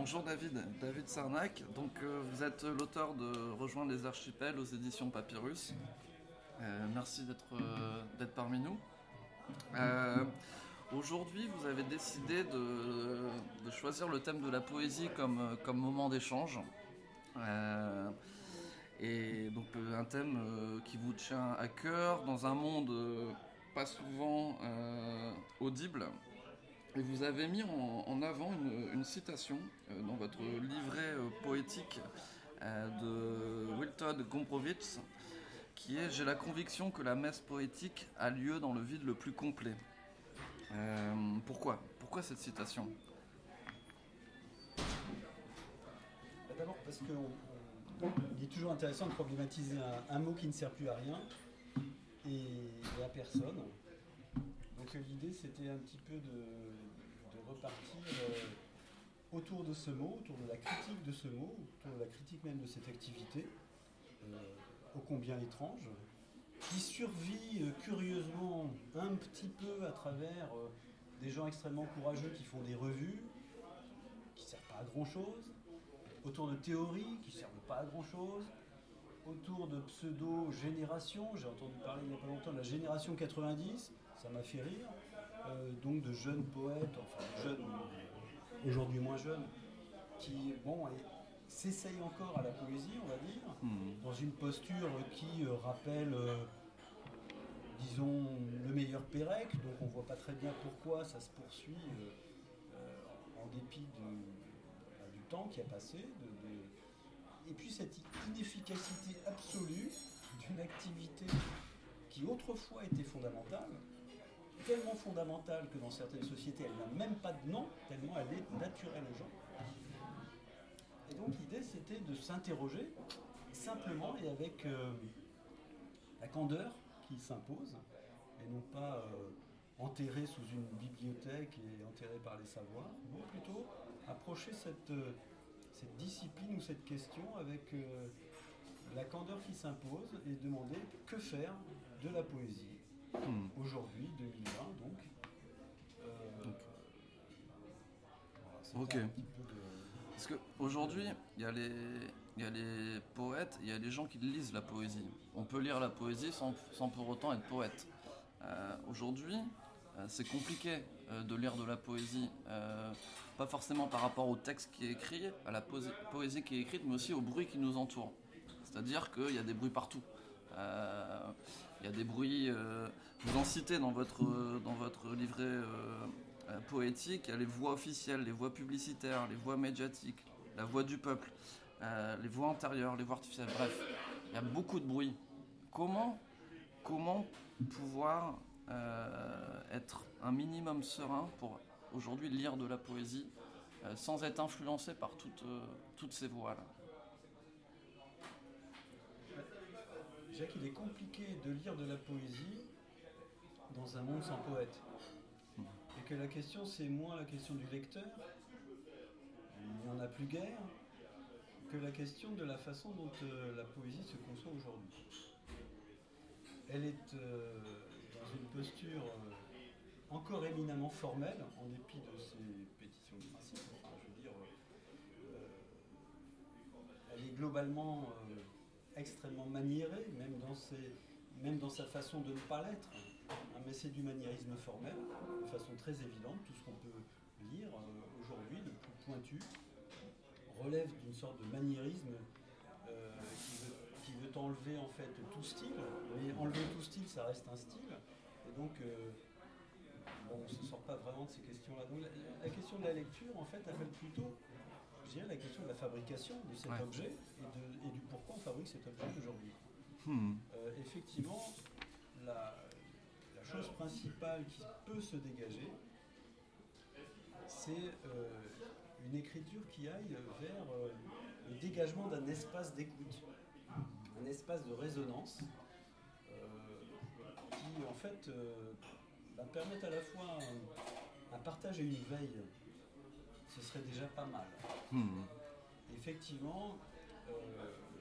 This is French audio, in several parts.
Bonjour David, David Sarnac. Donc euh, vous êtes l'auteur de Rejoindre les archipels aux éditions Papyrus. Euh, merci d'être euh, d'être parmi nous. Aujourd'hui, vous avez décidé de, choisir le thème de la poésie comme, comme moment d'échange. Et donc un thème qui vous tient à cœur dans un monde pas souvent audible. Et vous avez mis en, avant une, citation euh, dans votre livret euh, poétique euh, de Wiltod Gombrowicz qui est J'ai la conviction que la messe poétique a lieu dans le vide le plus complet. Pourquoi? Pourquoi cette citation? Bah, D'abord parce qu'il est toujours intéressant de problématiser un, mot qui ne sert plus à rien et à personne. Euh, l'idée c'était un petit peu de, repartir euh, autour de ce mot, autour de la critique de ce mot, autour de la critique même de cette activité, euh, ô combien étrange, qui survit euh, curieusement un petit peu à travers des gens extrêmement courageux qui font des revues, qui ne servent pas à grand chose, autour de théories qui ne servent pas à grand chose, autour de pseudo-générations. J'ai entendu parler il n'y a pas longtemps de la génération 90, ça m'a fait rire. Euh, donc de jeunes poètes, enfin de jeunes, aujourd'hui moins jeunes, qui bon, s'essayent encore à la poésie, on va dire, Hmm. dans une posture qui euh, rappelle, euh, disons, le meilleur Pérec. Donc on ne voit pas très bien pourquoi ça se poursuit euh, en dépit de- bah, du temps qui a passé. de- de- Et puis cette inefficacité absolue d'une activité qui autrefois était fondamentale, tellement fondamentale que dans certaines sociétés elle n'a même pas de nom, tellement elle est naturelle aux gens. Et donc l'idée c'était de s'interroger simplement et avec euh, la candeur qui s'impose, et non pas euh, enterré sous une bibliothèque et enterré par les savoirs, mais plutôt approcher cette, euh, discipline ou cette question avec euh, la candeur qui s'impose et demander que faire de la poésie Hmm. aujourd'hui, 2020 donc. Euh, voilà, c'était Ok. un petit peu de- Parce qu'aujourd'hui, il y, a les- il y a les poètes, il y a les gens qui lisent la poésie. On peut lire la poésie sans, sans pour autant être poète. Euh, Aujourd'hui, euh, c'est compliqué euh, de lire de la poésie, euh, pas forcément par rapport au texte qui est écrit, à la poésie, poésie qui est écrite, mais aussi au bruit qui nous entoure. C'est-à-dire qu'il y a des bruits partout. Euh, Il y a des bruits, euh, vous en citez dans votre, dans votre livret euh, euh, poétique, il y a les voix officielles, les voix publicitaires, les voix médiatiques, la voix du peuple, euh, les voix intérieures, les voix artificielles, bref, il y a beaucoup de bruit. Comment, comment pouvoir euh, être un minimum serein pour aujourd'hui lire de la poésie euh, sans être influencé par toutes, euh, toutes ces voix-là? Qu'il est compliqué de lire de la poésie dans un monde sans poète. Et que la question, c'est moins la question du lecteur, il n'y en a plus guère, que la question de la façon dont euh, la poésie se conçoit aujourd'hui. Elle est euh, dans une posture euh, encore éminemment formelle, en dépit de ses pétitions de principe. Je veux dire, elle est globalement extrêmement maniérée, même dans, sa façon de ne pas l'être. Hein, mais c'est du maniérisme formel, de façon très évidente. Tout ce qu'on peut lire euh, aujourd'hui, le plus pointu, relève d'une sorte de maniérisme euh, qui, veut, enlever en fait tout style. Mais enlever tout style, ça reste un style. Et donc, euh, on ne se sort pas vraiment de ces questions-là. Donc, la, la question de la lecture, en fait, appelle plutôt je dirais, la question de la fabrication de cet Ouais. objet et, de- et du pourquoi on fabrique cet objet aujourd'hui. Hmm. Euh, effectivement, la, la chose principale qui peut se dégager, c'est euh, une écriture qui aille vers euh, le dégagement d'un espace d'écoute, un espace de résonance qui en fait va permettre à la fois un, un partage et une veille. Ce serait déjà pas mal. Hmm. Effectivement, euh,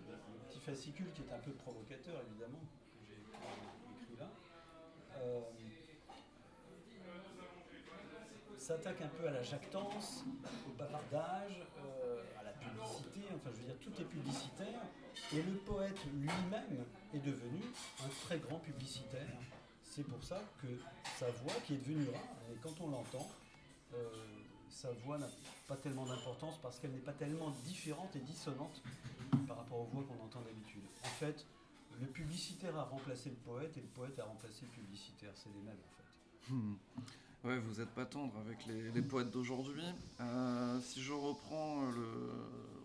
le, le petit fascicule qui est un peu provocateur, évidemment, que j'ai écrit là, euh, s'attaque un peu à la jactance, au bavardage, euh, à la publicité, enfin je veux dire tout est publicitaire. Et le poète lui-même est devenu un très grand publicitaire. C'est pour ça que sa voix, qui est devenue rare, et quand on l'entend, euh, sa voix n'a pas tellement d'importance parce qu'elle n'est pas tellement différente et dissonante par rapport aux voix qu'on entend d'habitude. En fait, le publicitaire a remplacé le poète et le poète a remplacé le publicitaire. C'est les mêmes en fait. Hmm. Ouais, vous n'êtes pas tendre avec les, poètes d'aujourd'hui. Euh, si je reprends le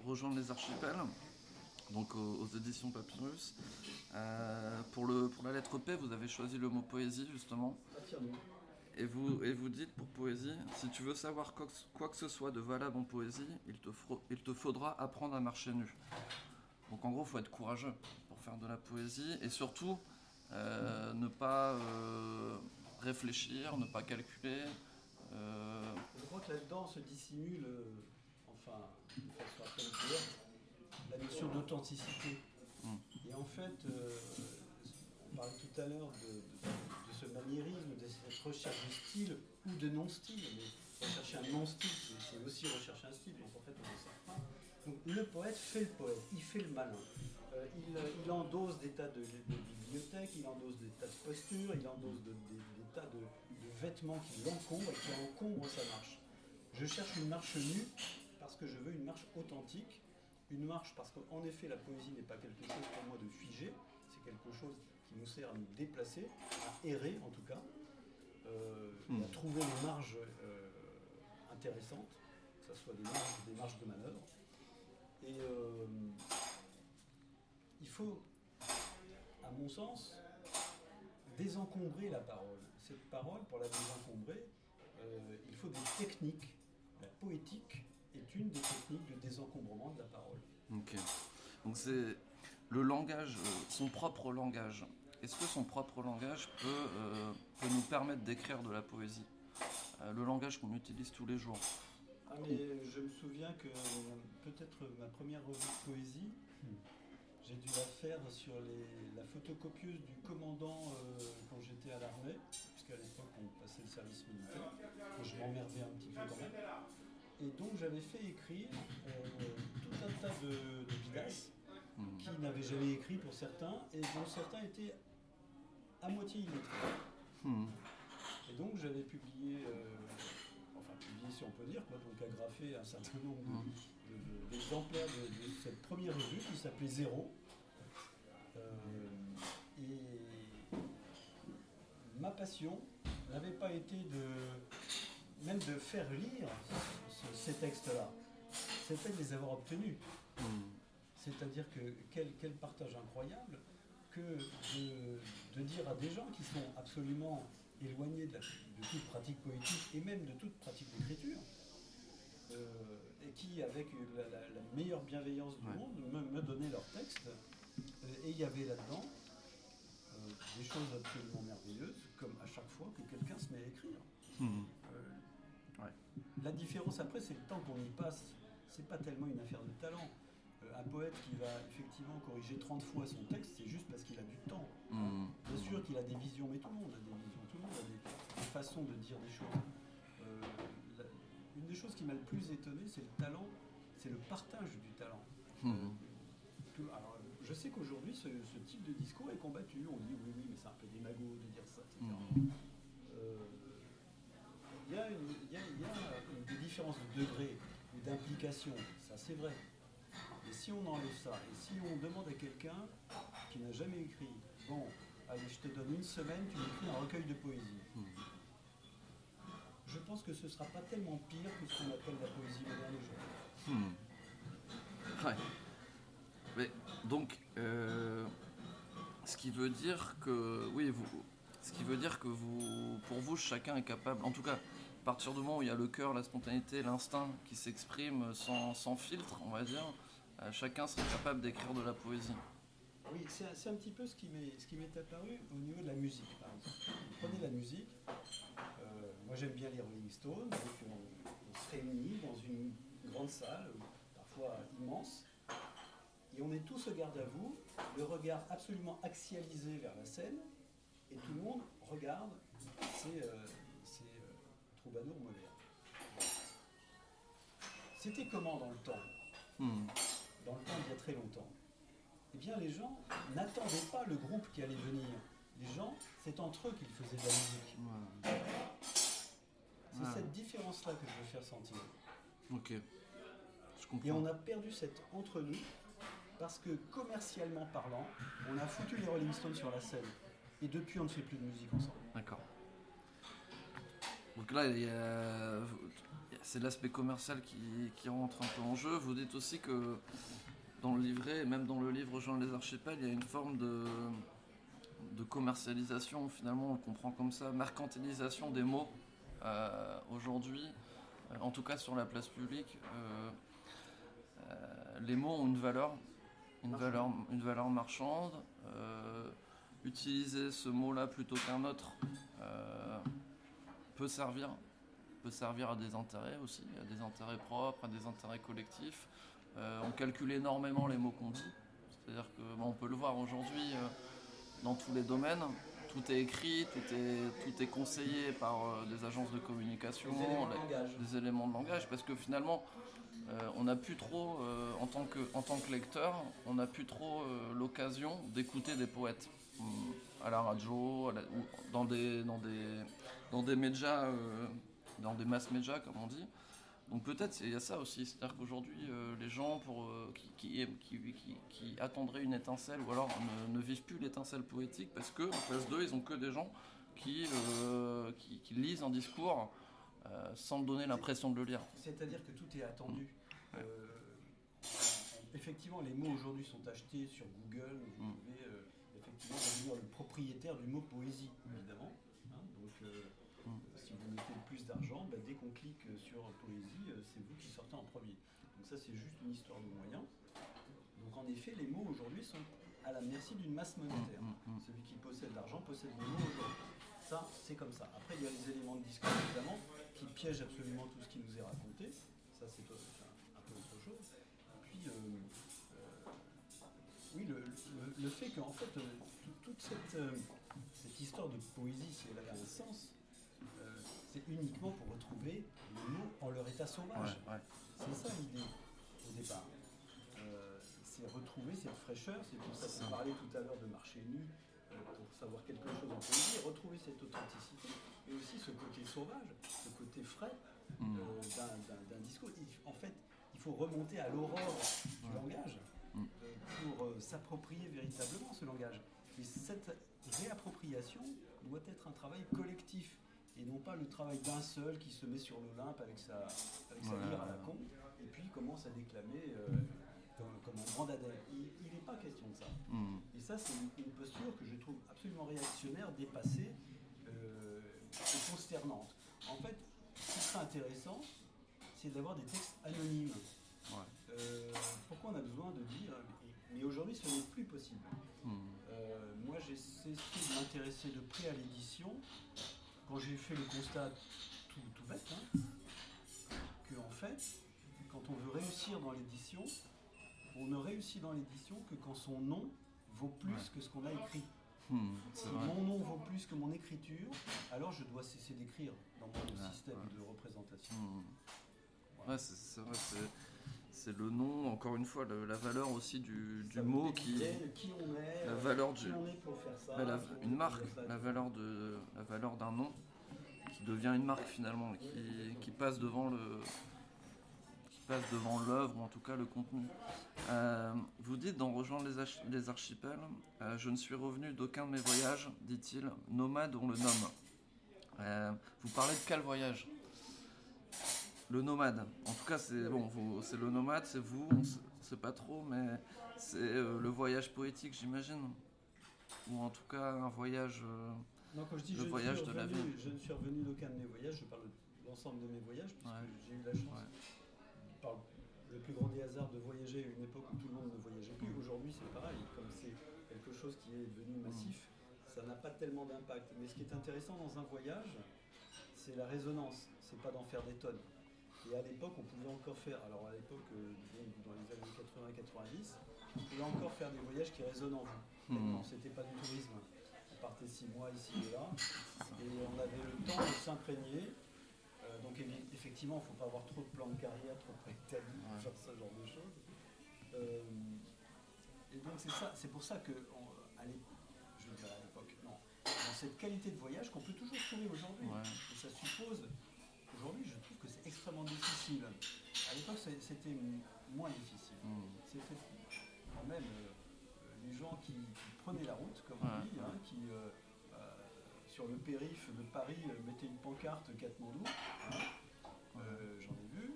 Rejoindre les archipels, donc aux, éditions Papyrus, euh, pour, le, pour la lettre P, vous avez choisi le mot poésie justement. Et vous, et vous dites pour poésie, si tu veux savoir quoi, que ce soit de valable en poésie, il te, il te faudra apprendre à marcher nu. Donc en gros, il faut être courageux pour faire de la poésie et surtout euh, ne pas euh, réfléchir, ne pas calculer. Euh, Je crois que là-dedans se dissimule, enfin, la notion d'authenticité. Hmm. Et en fait, on parlait tout à l'heure de, ce maniérisme, de recherche de style ou de non-style. Mais rechercher un non-style, c'est aussi rechercher un style. Donc en fait, on ne sait pas. Donc le poète fait le poète, il fait le malin. Euh, il, endosse des tas de, bibliothèques, il endosse des tas de postures, il endosse des, tas de, vêtements qui l'encombrent et qui encombrent sa marche. Je cherche une marche nue parce que je veux une marche authentique, une marche parce qu'en effet la poésie n'est pas quelque chose pour moi de figé, c'est quelque chose qui nous sert à nous déplacer, à errer en tout cas, euh, à hmm. trouver des marges euh, intéressantes, que ce soit des marges, des marges de manœuvre. Et euh, il faut, à mon sens, désencombrer la parole. Cette parole, pour la désencombrer, euh, il faut des techniques. La poétique est une des techniques de désencombrement de la parole. Ok. Donc c'est le langage, son propre langage. Est-ce que son propre langage peut, nous permettre d'écrire de la poésie Le langage qu'on utilise tous les jours? Ah, mais je me souviens que peut-être ma première revue de poésie, j'ai dû la faire sur la photocopieuse du commandant euh, quand j'étais à l'armée, puisqu'à l'époque on passait le service militaire, je m'emmerdais un petit peu quand même. Et donc j'avais fait écrire euh, tout un tas de, de hmm. qui n'avaient jamais écrit pour certains, et dont certains étaient à moitié illettrés. Hmm. Et donc j'avais publié euh, si on peut dire, quoi, donc agrafé un certain nombre d'exemplaires de, cette première revue qui s'appelait Zéro. Euh, et ma passion n'avait pas été de même de faire lire ces textes-là, c'était de les avoir obtenus. Hmm. C'est-à-dire que quel, quel, partage incroyable que de, de, dire à des gens qui sont absolument éloignés de, toute pratique poétique et même de toute pratique d'écriture, euh, et qui, avec la, meilleure bienveillance du monde, me, donnaient leurs textes. Euh, et il y avait là-dedans euh, des choses absolument merveilleuses, comme à chaque fois que quelqu'un se met à écrire. Mmh. La différence après, c'est le temps qu'on y passe. C'est pas tellement une affaire de talent un poète qui va effectivement corriger 30 fois son texte, c'est juste parce qu'il a du temps. Mmh. Bien sûr qu'il a des visions, mais tout le monde a des visions, tout le monde a des, façons de dire des choses. Euh, une des choses qui m'a le plus étonné, c'est le talent, c'est le partage du talent. Mmh. Euh, alors, je sais qu'aujourd'hui, ce, type de discours est combattu. On dit oui, oui, mais c'est un peu démago de dire ça, etc. Mmh. Euh, il y, a une, y, a, des différences de degré ou d'implication, ça c'est vrai si on enlève ça, et si on demande à quelqu'un qui n'a jamais écrit, bon, allez, je te donne une semaine, tu écris un recueil de poésie. Je pense que ce ne sera pas tellement pire que ce qu'on appelle la poésie moderne aujourd'hui. Hmm. Ouais. Mais, donc, euh, ce qui veut dire que, oui, vous, ce qui veut dire que vous, pour vous, chacun est capable, en tout cas, à partir du moment où il y a le cœur, la spontanéité, l'instinct qui s'exprime sans, filtre, on va dire, chacun serait capable d'écrire de la poésie. Oui, c'est un petit peu ce qui m'est apparu au niveau de la musique, par exemple. Prenez la musique. Euh, moi, j'aime bien les Rolling Stones. Donc on, se réunit dans une grande salle, parfois immense, et on est tous au garde à vous, le regard absolument axialisé vers la scène, et tout le monde regarde ces, euh, troubadours modernes. C'était comment dans le temps? Hmm. Dans le temps, il y a très longtemps. Eh bien, les gens n'attendaient pas le groupe qui allait venir. Les gens, c'est entre eux qu'ils faisaient de la musique. Ouais. C'est cette différence-là que je veux faire sentir. Ok. Je comprends. Et on a perdu cette entre-nous parce que commercialement parlant, on a foutu les Rolling Stones sur la scène. Et depuis, on ne fait plus de musique ensemble. D'accord. Donc là, il y a- c'est l'aspect commercial qui, qui rentre un peu en jeu. Vous dites aussi que dans le livret, et même dans le livre Jean les archipels, il y a une forme de, de commercialisation, finalement, on le comprend comme ça, mercantilisation des mots euh, aujourd'hui, euh, en tout cas sur la place publique. euh, euh, les mots ont une valeur, une Marchande. valeur, une valeur marchande. utiliser ce mot-là plutôt qu'un autre peut servir, peut servir à des intérêts aussi, à des intérêts propres, à des intérêts collectifs. Euh, on calcule énormément les mots qu'on dit, c'est-à-dire que bon, on peut le voir aujourd'hui euh, dans tous les domaines. Tout est écrit, tout est, tout est conseillé par euh, des agences de communication, Les éléments de les- langage. des éléments de langage, parce que finalement, on n'a plus trop, en, tant que, en tant que lecteur, on n'a plus trop l'occasion d'écouter des poètes hum, à la radio, à la- ou dans des, dans des, dans des médias, dans des mass médias, comme on dit. Donc peut-être il y a ça aussi, c'est-à-dire qu'aujourd'hui euh, les gens pour, euh, qui, qui, qui, qui- qui attendraient une étincelle ou alors ne, ne vivent plus l'étincelle poétique parce que en face d'eux ils ont que des gens qui, euh, lisent un discours euh, sans donner l'impression de le lire. C'est-à-dire que tout est attendu. Ouais. Euh, effectivement, les mots aujourd'hui sont achetés sur Google. Vous Mm. pouvez effectivement devenir le propriétaire du mot poésie, évidemment. Hein, donc, euh, Mm. euh, si vous mettez le plus d'argent, bah, dès qu'on clique sur poésie, euh, c'est vous qui sortez en premier. Donc ça, c'est juste une histoire de moyens. Donc en effet, les mots aujourd'hui sont à la merci d'une masse monétaire. Mm, mm, mm. Celui qui possède l'argent possède les mots aujourd'hui. Ça, c'est comme ça. Après, il y a les éléments de discours, évidemment, qui piègent absolument tout ce qui nous est raconté. Ça, c'est un peu autre chose. Et puis, euh, euh, oui, le, le- le fait qu'en fait, euh, tout- toute cette, cette histoire de poésie, si elle avait un sens, c'est uniquement pour retrouver les mots en leur état sauvage. Ouais, ouais. C'est ça l'idée au départ. Euh, c'est retrouver cette fraîcheur, c'est pour ça qu'on parlait tout à l'heure de marcher nu, euh, pour savoir quelque chose en poésie, et retrouver cette authenticité, et aussi ce côté sauvage, ce côté frais Mm. euh, d'un- discours. En fait, il faut remonter à l'aurore du Ouais. langage Mm. pour s'approprier véritablement ce langage. Et cette réappropriation doit être un travail collectif et non pas le travail d'un seul qui se met sur l'Olympe avec sa, avec sa Ouais, lyre à la con et puis commence à déclamer euh, comme, comme un grand dadais. Il n'est pas question de ça. Mm. Et ça, c'est une, une posture que je trouve absolument réactionnaire, dépassée euh, et consternante. En fait, ce qui serait intéressant, c'est d'avoir des textes anonymes. Ouais. Euh, pourquoi on a besoin de dire Mais aujourd'hui, ce n'est plus possible. Mm. Moi, j'ai cessé de m'intéresser de près à l'édition quand j'ai fait le constat tout, tout bête hein, que en fait, quand on veut réussir dans l'édition, on ne réussit dans l'édition que quand son nom vaut plus Ouais. que ce qu'on a écrit. Mm. C'est Si vrai. mon nom vaut plus que mon écriture, alors je dois cesser d'écrire dans mon Ouais, système ouais. de représentation. Mm. Ouais, c'est c'est vrai, c'est- le nom, encore une fois, le- la valeur aussi du, mot qui. on est, La valeur du. on est pour faire ça. bah, la- qui on est une pour marque, la valeur de la valeur d'un nom qui devient une marque finalement, qui, qui passe devant le qui passe devant l'œuvre ou en tout cas le contenu. Euh, vous dites dans rejoindre les, Arch- les archipels, euh, je ne suis revenu d'aucun de mes voyages, dit-il, nomade on le nomme. Euh, vous parlez de quel voyage? Le nomade. En tout cas, c'est bon, c'est le nomade, c'est vous, on sait- sait pas trop, mais c'est euh, le voyage poétique, j'imagine. Ou en tout cas un voyage. euh, Non, quand je dis Le je, voyage suis de la vie. je ne suis revenu d'aucun de mes voyages, je parle de l'ensemble de mes voyages, puisque Ouais. j'ai eu la chance, Ouais. par le plus grand des hasards, de voyager à une époque où tout le monde ne voyageait plus. Aujourd'hui, c'est pareil, comme c'est quelque chose qui est devenu massif, ça n'a pas tellement d'impact. Mais ce qui est intéressant dans un voyage, c'est la résonance, c'est pas d'en faire des tonnes. Et à l'époque, on pouvait encore faire, alors à l'époque, euh, dans les années 80-90, on pouvait encore faire des voyages qui résonnent en vous. Non, c'était pas du tourisme. On partait six mois ici et là, et on avait le temps de s'imprégner. Euh, donc effectivement, il ne faut pas avoir trop de plans de carrière, trop préétablis pour faire ce genre de choses. Euh, et donc c'est ça, c'est pour ça que, à je veux dire à l'époque, non, dans cette qualité de voyage qu'on peut toujours trouver aujourd'hui. Et ça suppose, aujourd'hui, je trouve extrêmement difficile. À l'époque, c'était moins difficile. Hmm. C'était quand même euh, les gens qui, prenaient la route, comme on dit, hein, qui euh, sur le périph' de Paris mettaient une pancarte Katmandou. Hein, j'en ai vu.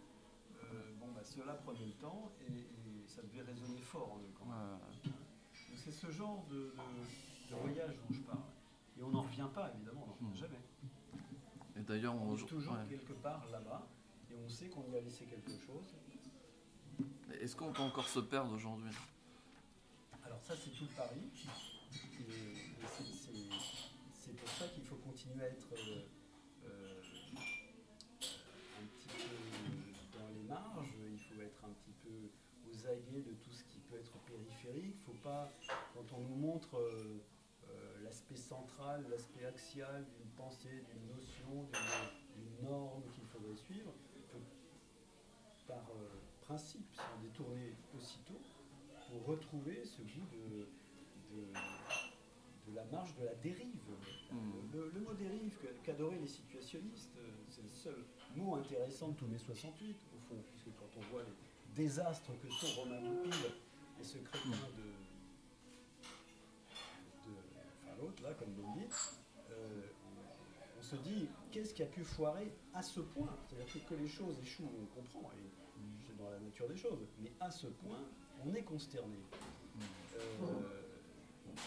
bon, bah, ceux-là prenaient le temps et, ça devait résonner fort en eux quand même. C'est ce genre de, voyage dont je parle. Et on n'en revient pas, évidemment, on n'en revient hmm. jamais. Et d'ailleurs, on, est toujours quelque part là-bas et on sait qu'on y a laissé quelque chose. Est-ce qu'on peut encore se perdre aujourd'hui? Alors ça, c'est tout le pari. C'est pour ça qu'il faut continuer à être euh, euh, un petit peu dans les marges, il faut être un petit peu aux aguets de tout ce qui peut être périphérique. Il ne faut pas, quand on nous montre euh, l'aspect central, l'aspect axial d'une pensée, d'une notion, d'une norme qu'il faudrait suivre, principe s'en détourner aussitôt pour retrouver ce goût de, de, la marge de la dérive. Hmm. Le, mot dérive qu'adoraient les situationnistes, c'est le seul mot intéressant de tous mes 68, au fond, puisque quand on voit les désastres que sont Romain Goupil et ce crétin hmm. de, enfin l'autre là, comme vous le dites, euh, on, se dit qu'est-ce qui a pu foirer à ce point? C'est-à-dire que, que les choses échouent, on comprend, et dans la nature des choses. Mais à ce point, on est consterné. Euh,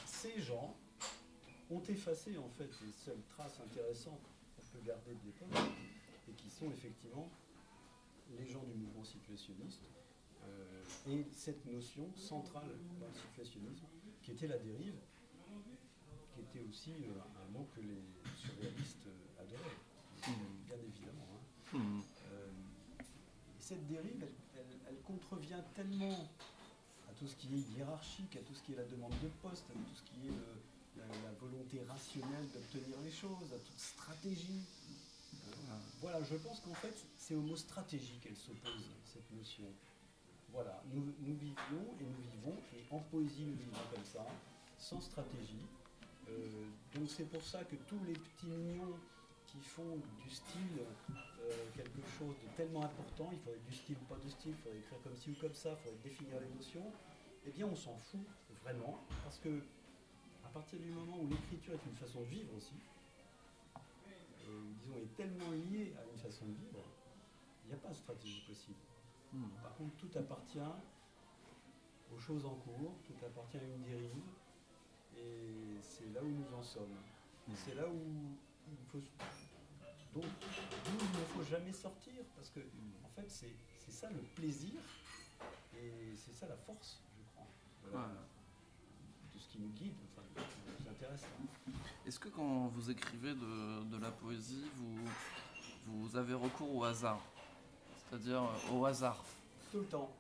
ces gens ont effacé en fait les seules traces intéressantes qu'on peut garder de l'époque, et qui sont effectivement les gens du mouvement situationniste, euh, et cette notion centrale dans le situationnisme, qui était la dérive, qui était aussi euh, un mot que les surréalistes adoraient, bien évidemment. Hein. Hmm. cette dérive, elle contrevient tellement à tout ce qui est hiérarchique, à tout ce qui est la demande de poste, à tout ce qui est la, volonté rationnelle d'obtenir les choses, à toute stratégie. Voilà, je pense qu'en fait, c'est au mot stratégie qu'elle s'oppose, cette notion. Voilà, nous, vivions et nous vivons, et en poésie nous vivons comme ça, sans stratégie. Euh, donc c'est pour ça que tous les petits mignons qui font du style euh, quelque chose de tellement important, il faudrait du style, pas de style, il faudrait écrire comme ci ou comme ça, il faudrait définir les notions, eh bien on s'en fout vraiment, parce que à partir du moment où l'écriture est une façon de vivre aussi, euh, disons, est tellement liée à une façon de vivre, il n'y a pas de stratégie possible. Hmm. Par contre, tout appartient aux choses en cours, tout appartient à une dérive, et c'est là où nous en sommes. Et c'est là où il faut donc, il ne faut jamais sortir, parce que, en fait, c'est ça le plaisir, et c'est ça la force, je crois, de ce qui nous guide, enfin, de ce qui nous intéresse. Est-ce que quand vous écrivez de, la poésie, vous, vous avez recours au hasard? C'est-à-dire euh, au hasard. Tout le temps.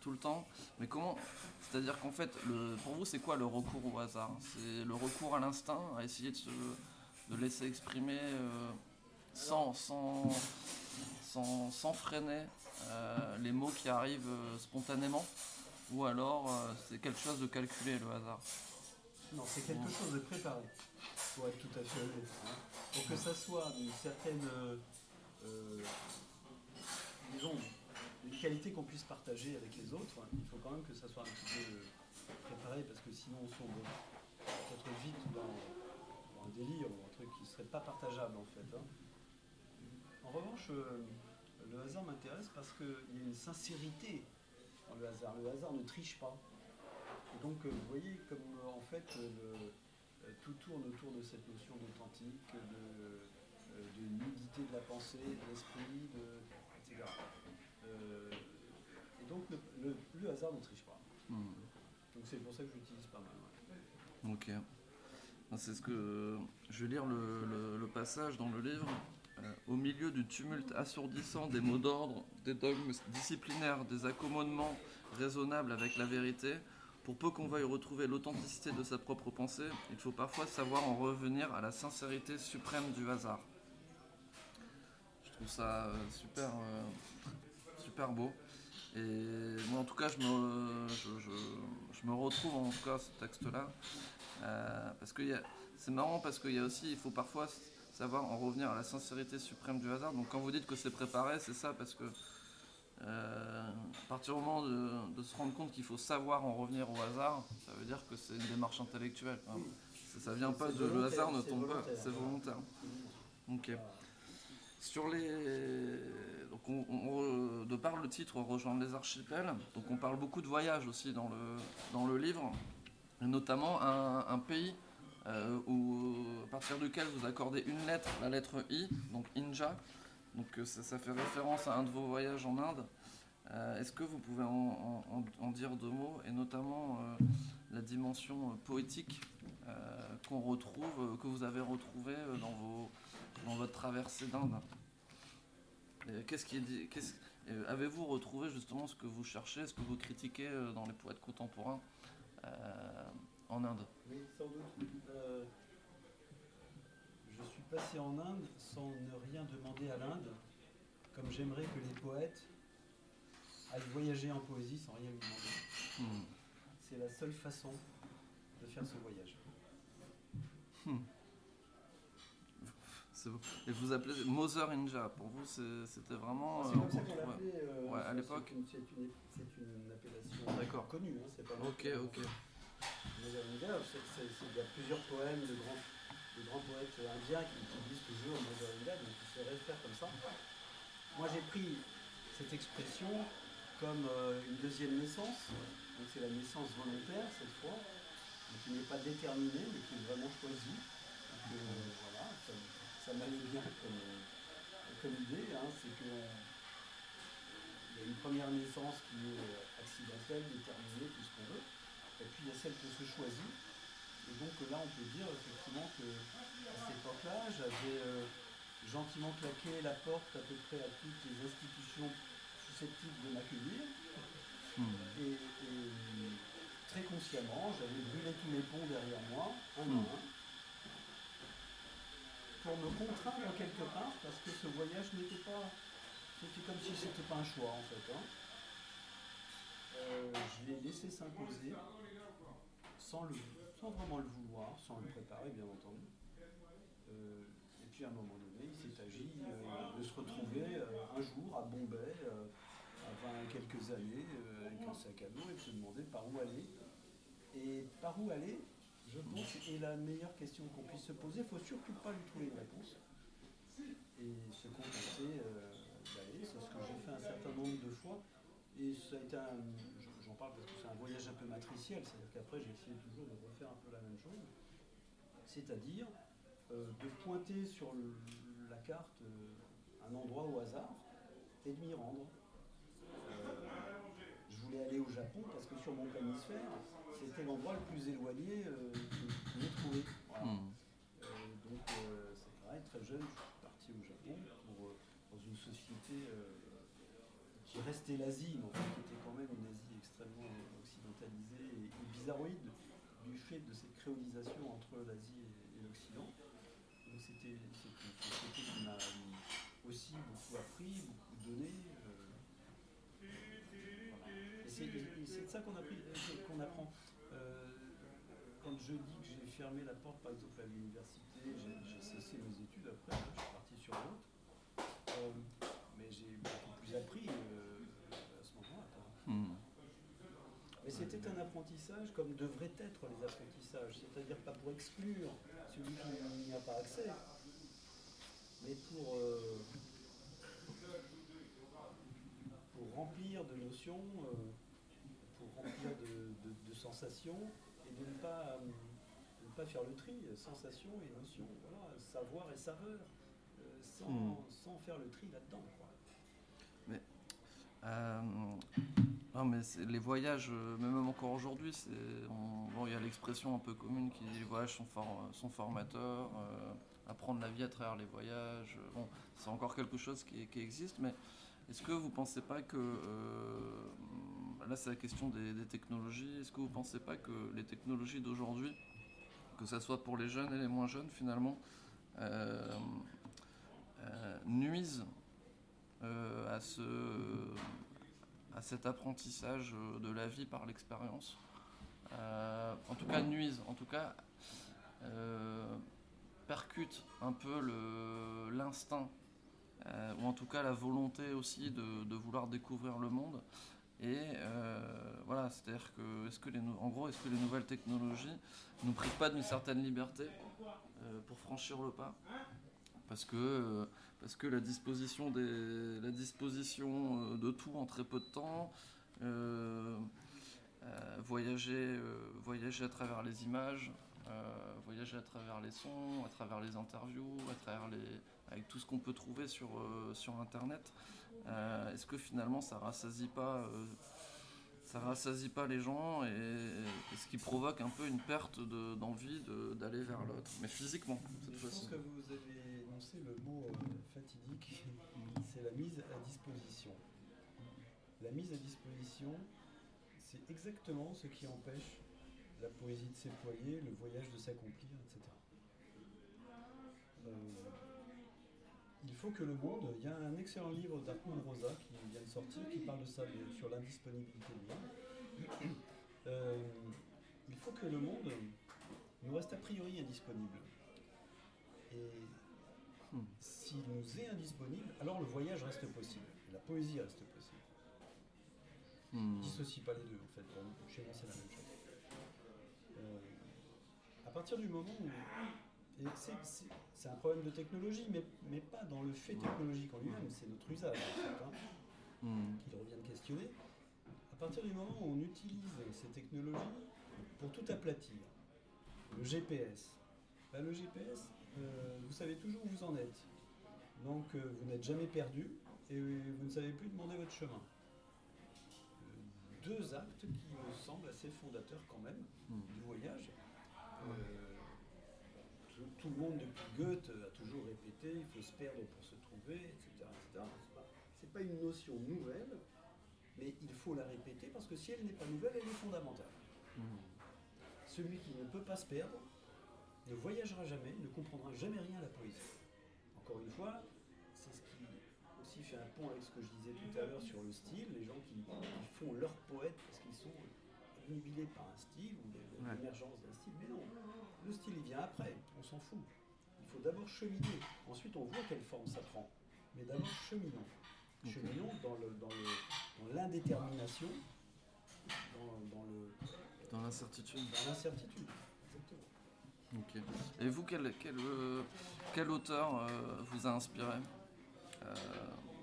Tout le temps? Mais comment C'est-à-dire qu'en fait, le, pour vous, c'est quoi le recours au hasard? C'est le recours à l'instinct, à essayer de se de laisser exprimer euh, sans, sans, sans, freiner euh, les mots qui arrivent euh, spontanément Ou alors c'est quelque chose de calculé, le hasard Non, c'est quelque chose de préparé, pour être tout à fait honnête. Hein. Pour que ça soit d'une certaine. disons, une qualité qu'on puisse partager avec les autres, il faut quand même que ça soit un petit peu préparé parce que sinon on sombre peut-être vite dans, un délire qui ne serait pas partageable en fait. Hein. En revanche, euh, le hasard m'intéresse parce qu'il y a une sincérité dans le hasard. Le hasard ne triche pas. Et donc, euh, vous voyez comme euh, en fait tout tourne autour de cette notion d'authentique, de, nudité de la pensée, de l'esprit, etc. et donc le, hasard ne triche pas. Hmm. Donc c'est pour ça que j'utilise pas mal. Ok. C'est ce que je vais lire le, passage dans le livre. Euh, au milieu du tumulte assourdissant des mots d'ordre, des dogmes disciplinaires, des accommodements raisonnables avec la vérité, pour peu qu'on veuille retrouver l'authenticité de sa propre pensée, il faut parfois savoir en revenir à la sincérité suprême du hasard. Je trouve ça super, super beau. Et moi, en tout cas, je me, je, me retrouve en tout cas ce texte-là. parce que c'est marrant parce qu'il y a aussi, il faut parfois savoir en revenir à la sincérité suprême du hasard. Donc quand vous dites que c'est préparé, c'est ça parce que euh, à partir du moment de, se rendre compte qu'il faut savoir en revenir au hasard, ça veut dire que c'est une démarche intellectuelle. Ça, vient pas de le hasard ne tombe pas, c'est volontaire. Ok. Sur les donc on, de par le titre rejoindre les archipels, donc on parle beaucoup de voyages aussi dans le dans le livre, et notamment un pays euh, à partir duquel vous accordez une lettre, la lettre I, donc Inja. Donc euh, ça, fait référence à un de vos voyages en Inde. Euh, est-ce que vous pouvez en, dire deux mots, et notamment la dimension poétique qu'on retrouve, que vous avez retrouvée dans, dans votre traversée d'Inde? Qu'est-ce qui Avez-vous retrouvé justement ce que vous cherchez, ce que vous critiquez dans les poètes contemporains? En Inde Oui, sans doute. Euh, je suis passé en Inde sans ne rien demander à l'Inde, comme j'aimerais que les poètes aillent voyager en poésie sans rien lui demander. Hmm. C'est la seule façon de faire ce voyage. Hmm. Et vous appelez Mother Inja, pour vous c'était vraiment. Ah, c'est comme ça qu'on l'appelait. Euh, ouais, à l'époque C'est une, une, appellation connue, hein, c'est pas Ok, ok. Il y a plusieurs poèmes de grands, poètes indiens qui utilisent toujours India, donc il se réfèrent comme ça. Moi j'ai pris cette expression comme euh, une deuxième naissance, donc c'est la naissance volontaire cette fois, qui n'est pas déterminée mais qui est vraiment choisie. Donc, euh, voilà, ça, m'allait bien comme, idée, hein, c'est que il y a une première naissance qui est accidentelle, déterminée, tout ce qu'on veut et puis il y a celle que se choisit. Et donc là, on peut dire effectivement que à cette époque-là, j'avais euh, gentiment claqué la porte à peu près à toutes les institutions susceptibles de m'accueillir. Hmm. Et, très consciemment, j'avais brûlé tous les ponts derrière moi, un à hmm. un, pour me contraindre quelque part, parce que ce voyage n'était pas. C'était comme si c'était pas un choix en fait. Hein. Euh, je l'ai laissé s'imposer sans, vraiment le vouloir, sans le préparer bien entendu. Euh, et puis à un moment donné, il s'est agi euh, de se retrouver euh, un jour à Bombay, avant quelques années, avec un sac à dos et de se demander par où aller. Et par où aller, je pense, est la meilleure question qu'on puisse se poser. Il ne faut surtout pas lui trouver une réponse. Et se contenter d'aller, c'est ce que j'ai fait un certain nombre de fois. Et ça a été un, parce que c'est un voyage un peu matriciel, c'est-à-dire qu'après j'ai essayé toujours de refaire un peu la même chose, c'est-à-dire euh, de pointer sur la carte euh, un endroit au hasard et de m'y rendre. Euh, je voulais aller au Japon parce que sur mon planisphère, c'était l'endroit le plus éloigné que j'ai trouvé. Hmm. donc c'est pareil, très jeune, je suis parti au Japon pour, dans une société restait l'Asie, qui était quand même une Asie extrêmement occidentalisée et, bizarroïde du fait de cette créolisation entre l'Asie et, l'Occident. Donc c'était qui m'a aussi beaucoup appris, beaucoup donné. Euh, c'est de ça qu'on qu'on apprend. Euh, quand je dis que j'ai fermé la porte, par exemple, à l'université, j'ai cessé mes études après, je suis parti sur l'autre. Euh, un apprentissage comme devraient être les apprentissages, c'est-à-dire pas pour exclure celui qui n'y a pas accès, mais pour, euh, pour remplir de notions, euh, pour remplir de, sensations, et de ne, pas, ne pas faire le tri, sensations et notions, voilà, savoir et saveur, euh, sans, hmm. sans, faire le tri là-dedans. Mais non, mais les voyages, euh, même encore aujourd'hui, il y a l'expression un peu commune qui dit les voyages sont, formateurs, euh, apprendre la vie à travers les voyages. Euh, bon, c'est encore quelque chose qui, existe, mais est-ce que vous ne pensez pas que, là c'est la question des, technologies, est-ce que vous ne pensez pas que les technologies d'aujourd'hui, que ce soit pour les jeunes et les moins jeunes finalement, nuisent à, ce, à cet apprentissage de la vie par l'expérience. en tout cas, nuisent, en tout cas, percutent un peu l'instinct, ou en tout cas la volonté aussi de, vouloir découvrir le monde. Et euh, voilà, c'est-à-dire que, est-ce que les, en gros, est-ce que les nouvelles technologies nous privent pas d'une certaine liberté euh, pour franchir le pas? Parce que, euh, parce que la disposition, des, la disposition de tout en très peu de temps, voyager, voyager à travers les images, voyager à travers les sons, à travers les interviews, à travers les, avec tout ce qu'on peut trouver sur, sur Internet, euh, est-ce que finalement ça rassasie pas, euh, ça rassasie pas les gens et, ce qui provoque un peu une perte d'envie d'aller vers l'autre, mais physiquement cette Je pense que vous avez le mot euh, fatidique, c'est la mise à disposition. La mise à disposition, c'est exactement ce qui empêche la poésie de s'éployer, le voyage de s'accomplir, etc il faut que le monde. Il y a un excellent livre d'Armand Rosa qui vient de sortir qui parle de ça, sur l'indisponibilité du monde. Euh, il faut que le monde nous reste a priori indisponible. Et s'il nous est indisponible, alors le voyage reste possible, la poésie reste possible. Hmm. Dissocie pas les deux en fait. Chez moi c'est la même chose. Euh, à partir du moment où c'est un problème de technologie, mais, mais, pas dans le fait technologique en lui-même, c'est notre usage en hein, hmm. qu'il revient de questionner. À partir du moment où on utilise ces technologies pour tout aplatir, le GPS, bah, le GPS, euh, vous savez toujours où vous en êtes. Donc euh, vous n'êtes jamais perdu et vous ne savez plus demander votre chemin. Euh, deux actes qui me semblent assez fondateurs quand même hmm. du voyage tout le monde depuis Goethe a toujours répété il faut se perdre pour se trouver, etc. etc. C'est pas, une notion nouvelle, mais il faut la répéter parce que si elle n'est pas nouvelle, elle est fondamentale. Mmh. Celui qui ne peut pas se perdre ne voyagera jamais, ne comprendra jamais rien à la poésie. Encore une fois, c'est ce qui aussi fait un pont avec ce que je disais tout à l'heure sur le style, les gens qui, font leur poète parce qu'ils sont obnubilés par un style ou l'émergence d'un style, mais non, le style, il vient après, on s'en fout. Il faut d'abord cheminer. Ensuite, on voit quelle forme ça prend. Mais d'abord, cheminons. Cheminons dans, le, dans, l'indétermination, dans, le, dans l'incertitude. Dans l'incertitude, Et vous, quel, quel, euh, quel auteur euh, vous a inspiré? Euh,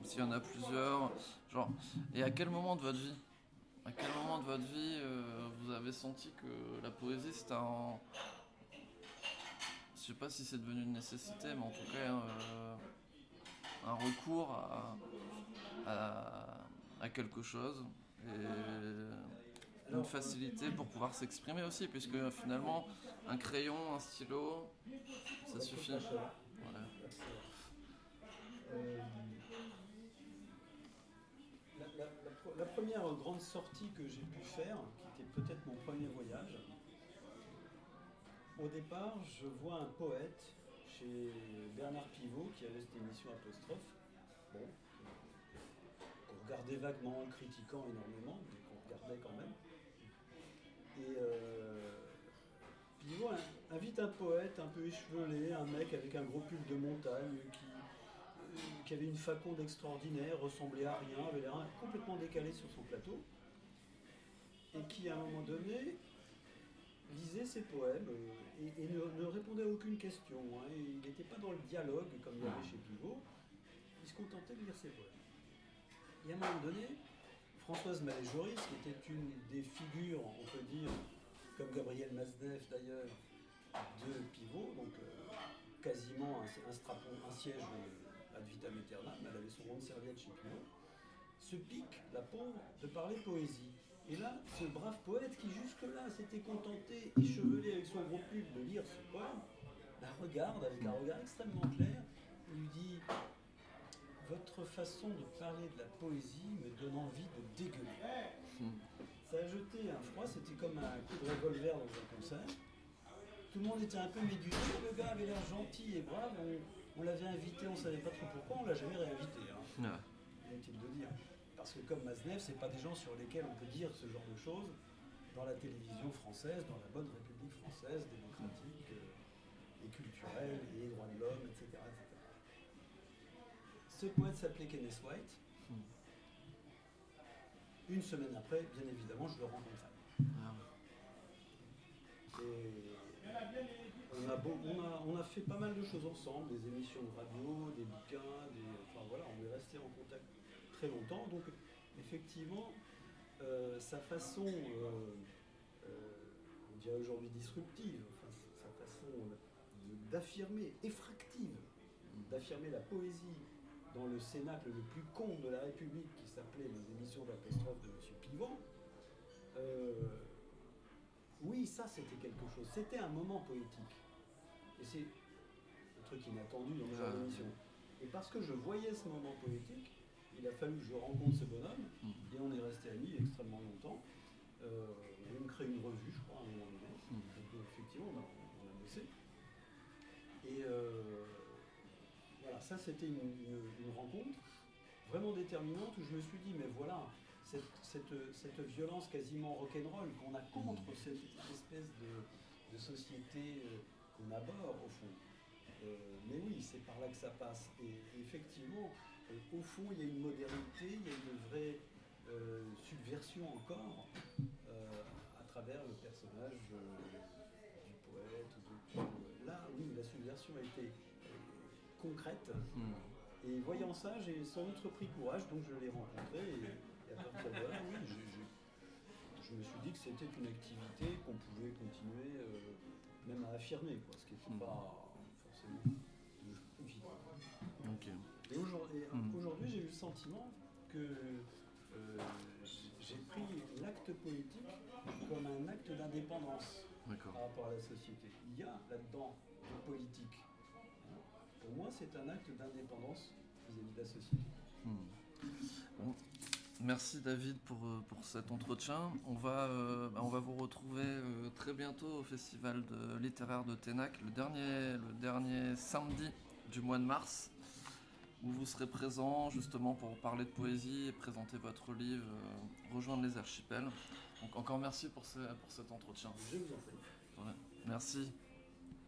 S'il y en a plusieurs, genre, et à quel moment de votre vie à quel moment de votre vie vous avez senti que la poésie c'était un, je sais pas si c'est devenu une nécessité, mais en tout cas un recours à, quelque chose une facilité pour pouvoir s'exprimer aussi, puisque finalement un crayon, un stylo, ça suffit. la, première grande sortie que j'ai pu faire, qui était peut-être mon premier voyage, au départ, je vois un poète chez Bernard Pivot qui avait cette émission apostrophe. Qu'on regardait vaguement, critiquant énormément, mais qu'on regardait quand même. Et euh, Pivot invite un poète un peu échevelé, un mec avec un gros pull de montagne qui, euh, qui avait une faconde extraordinaire, ressemblait à rien, avait l'air complètement décalé sur son plateau, et qui à un moment donné lisait ses poèmes euh, et, ne, répondait à aucune question. Hein, il n'était pas dans le dialogue comme il y avait chez Pivot. Il se contentait de lire ses poèmes. Et à un moment donné, Françoise Malé-Joris, qui était une des figures, on peut dire, comme Gabriel Maznev d'ailleurs, de Pivot, donc euh, quasiment un, strapon, un siège euh, ad vitam aeternam, elle avait son rond de serviette chez Pivot, se pique la pauvre de parler poésie. Et là, ce brave poète qui jusque-là s'était contenté, échevelé avec son gros pub, de lire ce poème, la regarde avec un regard extrêmement clair. Et lui dit Votre façon de parler de la poésie me donne envie de dégueuler. Ça a jeté un froid, c'était comme un coup de revolver dans un concert. Tout le monde était un peu médusé, le gars avait l'air gentil et brave, on, l'avait invité, on ne savait pas trop pourquoi, on l'a jamais réinvité. Hein. inutile de dire. Parce que comme Maznev, c'est pas des gens sur lesquels on peut dire ce genre de choses dans la télévision française, dans la bonne République française, démocratique euh, et culturelle, et droits de l'homme, etc., etc. Ce poète s'appelait Kenneth White. Une semaine après, bien évidemment, je le rencontrais. Ah, Et on a, beau- on, a, on a fait pas mal de choses ensemble, des émissions de radio, des bouquins, des, enfin voilà, on est resté en contact très longtemps. Donc effectivement, euh, sa façon, euh, euh, on dirait aujourd'hui disruptive, enfin, sa façon d'affirmer, effractive, d'affirmer la poésie dans le cénacle le plus con de la République qui s'appelait les émissions d'apostrophe de M. Pivot. euh, oui, ça c'était quelque chose. C'était un moment poétique. Et c'est un truc inattendu dans genre Ouais. d'émission. Et parce que je voyais ce moment poétique, il a fallu que je rencontre ce bonhomme, Mhm. et on est resté amis extrêmement longtemps. Euh, on a même créé une revue, je crois, à un moment donné. Mhm. Donc, effectivement, on a, on a bossé. Et euh, voilà, ça c'était une, une- une rencontre vraiment déterminante où je me suis dit, mais voilà, cette, cette, cette violence quasiment rock'n'roll qu'on a contre cette espèce de, de société euh, qu'on aborde au fond. Euh, mais oui, c'est par là que ça passe. Et effectivement, euh, au fond, il y a une modernité, il y a une vraie euh, subversion encore à travers le personnage du poète. ou de- Là, oui, la subversion a été concrète. Hmm. Et voyant ça, j'ai sans doute repris courage, donc je l'ai rencontré. Et, et à partir de là, oui, je me suis dit que c'était une activité qu'on pouvait continuer euh, même à affirmer, quoi, ce qui n'était Mm. pas forcément. Et aujourd'hui, et Mm. aujourd'hui, j'ai eu le sentiment que euh, j'ai pris l'acte politique comme un acte d'indépendance par rapport à la société. Il y a là-dedans de politique. Moi, c'est un acte d'indépendance vis-à-vis de la société. Hmm. Bon. Merci David pour, euh, pour cet entretien. On va, euh, bah, on va vous retrouver euh, très bientôt au Festival de littéraire de Ténac, le dernier, le dernier samedi du mois de mars, où vous serez présent justement pour parler de poésie et présenter votre livre, euh, Rejoindre les archipels. Donc encore merci pour, ce- pour cet entretien. Je vous en prie. Merci.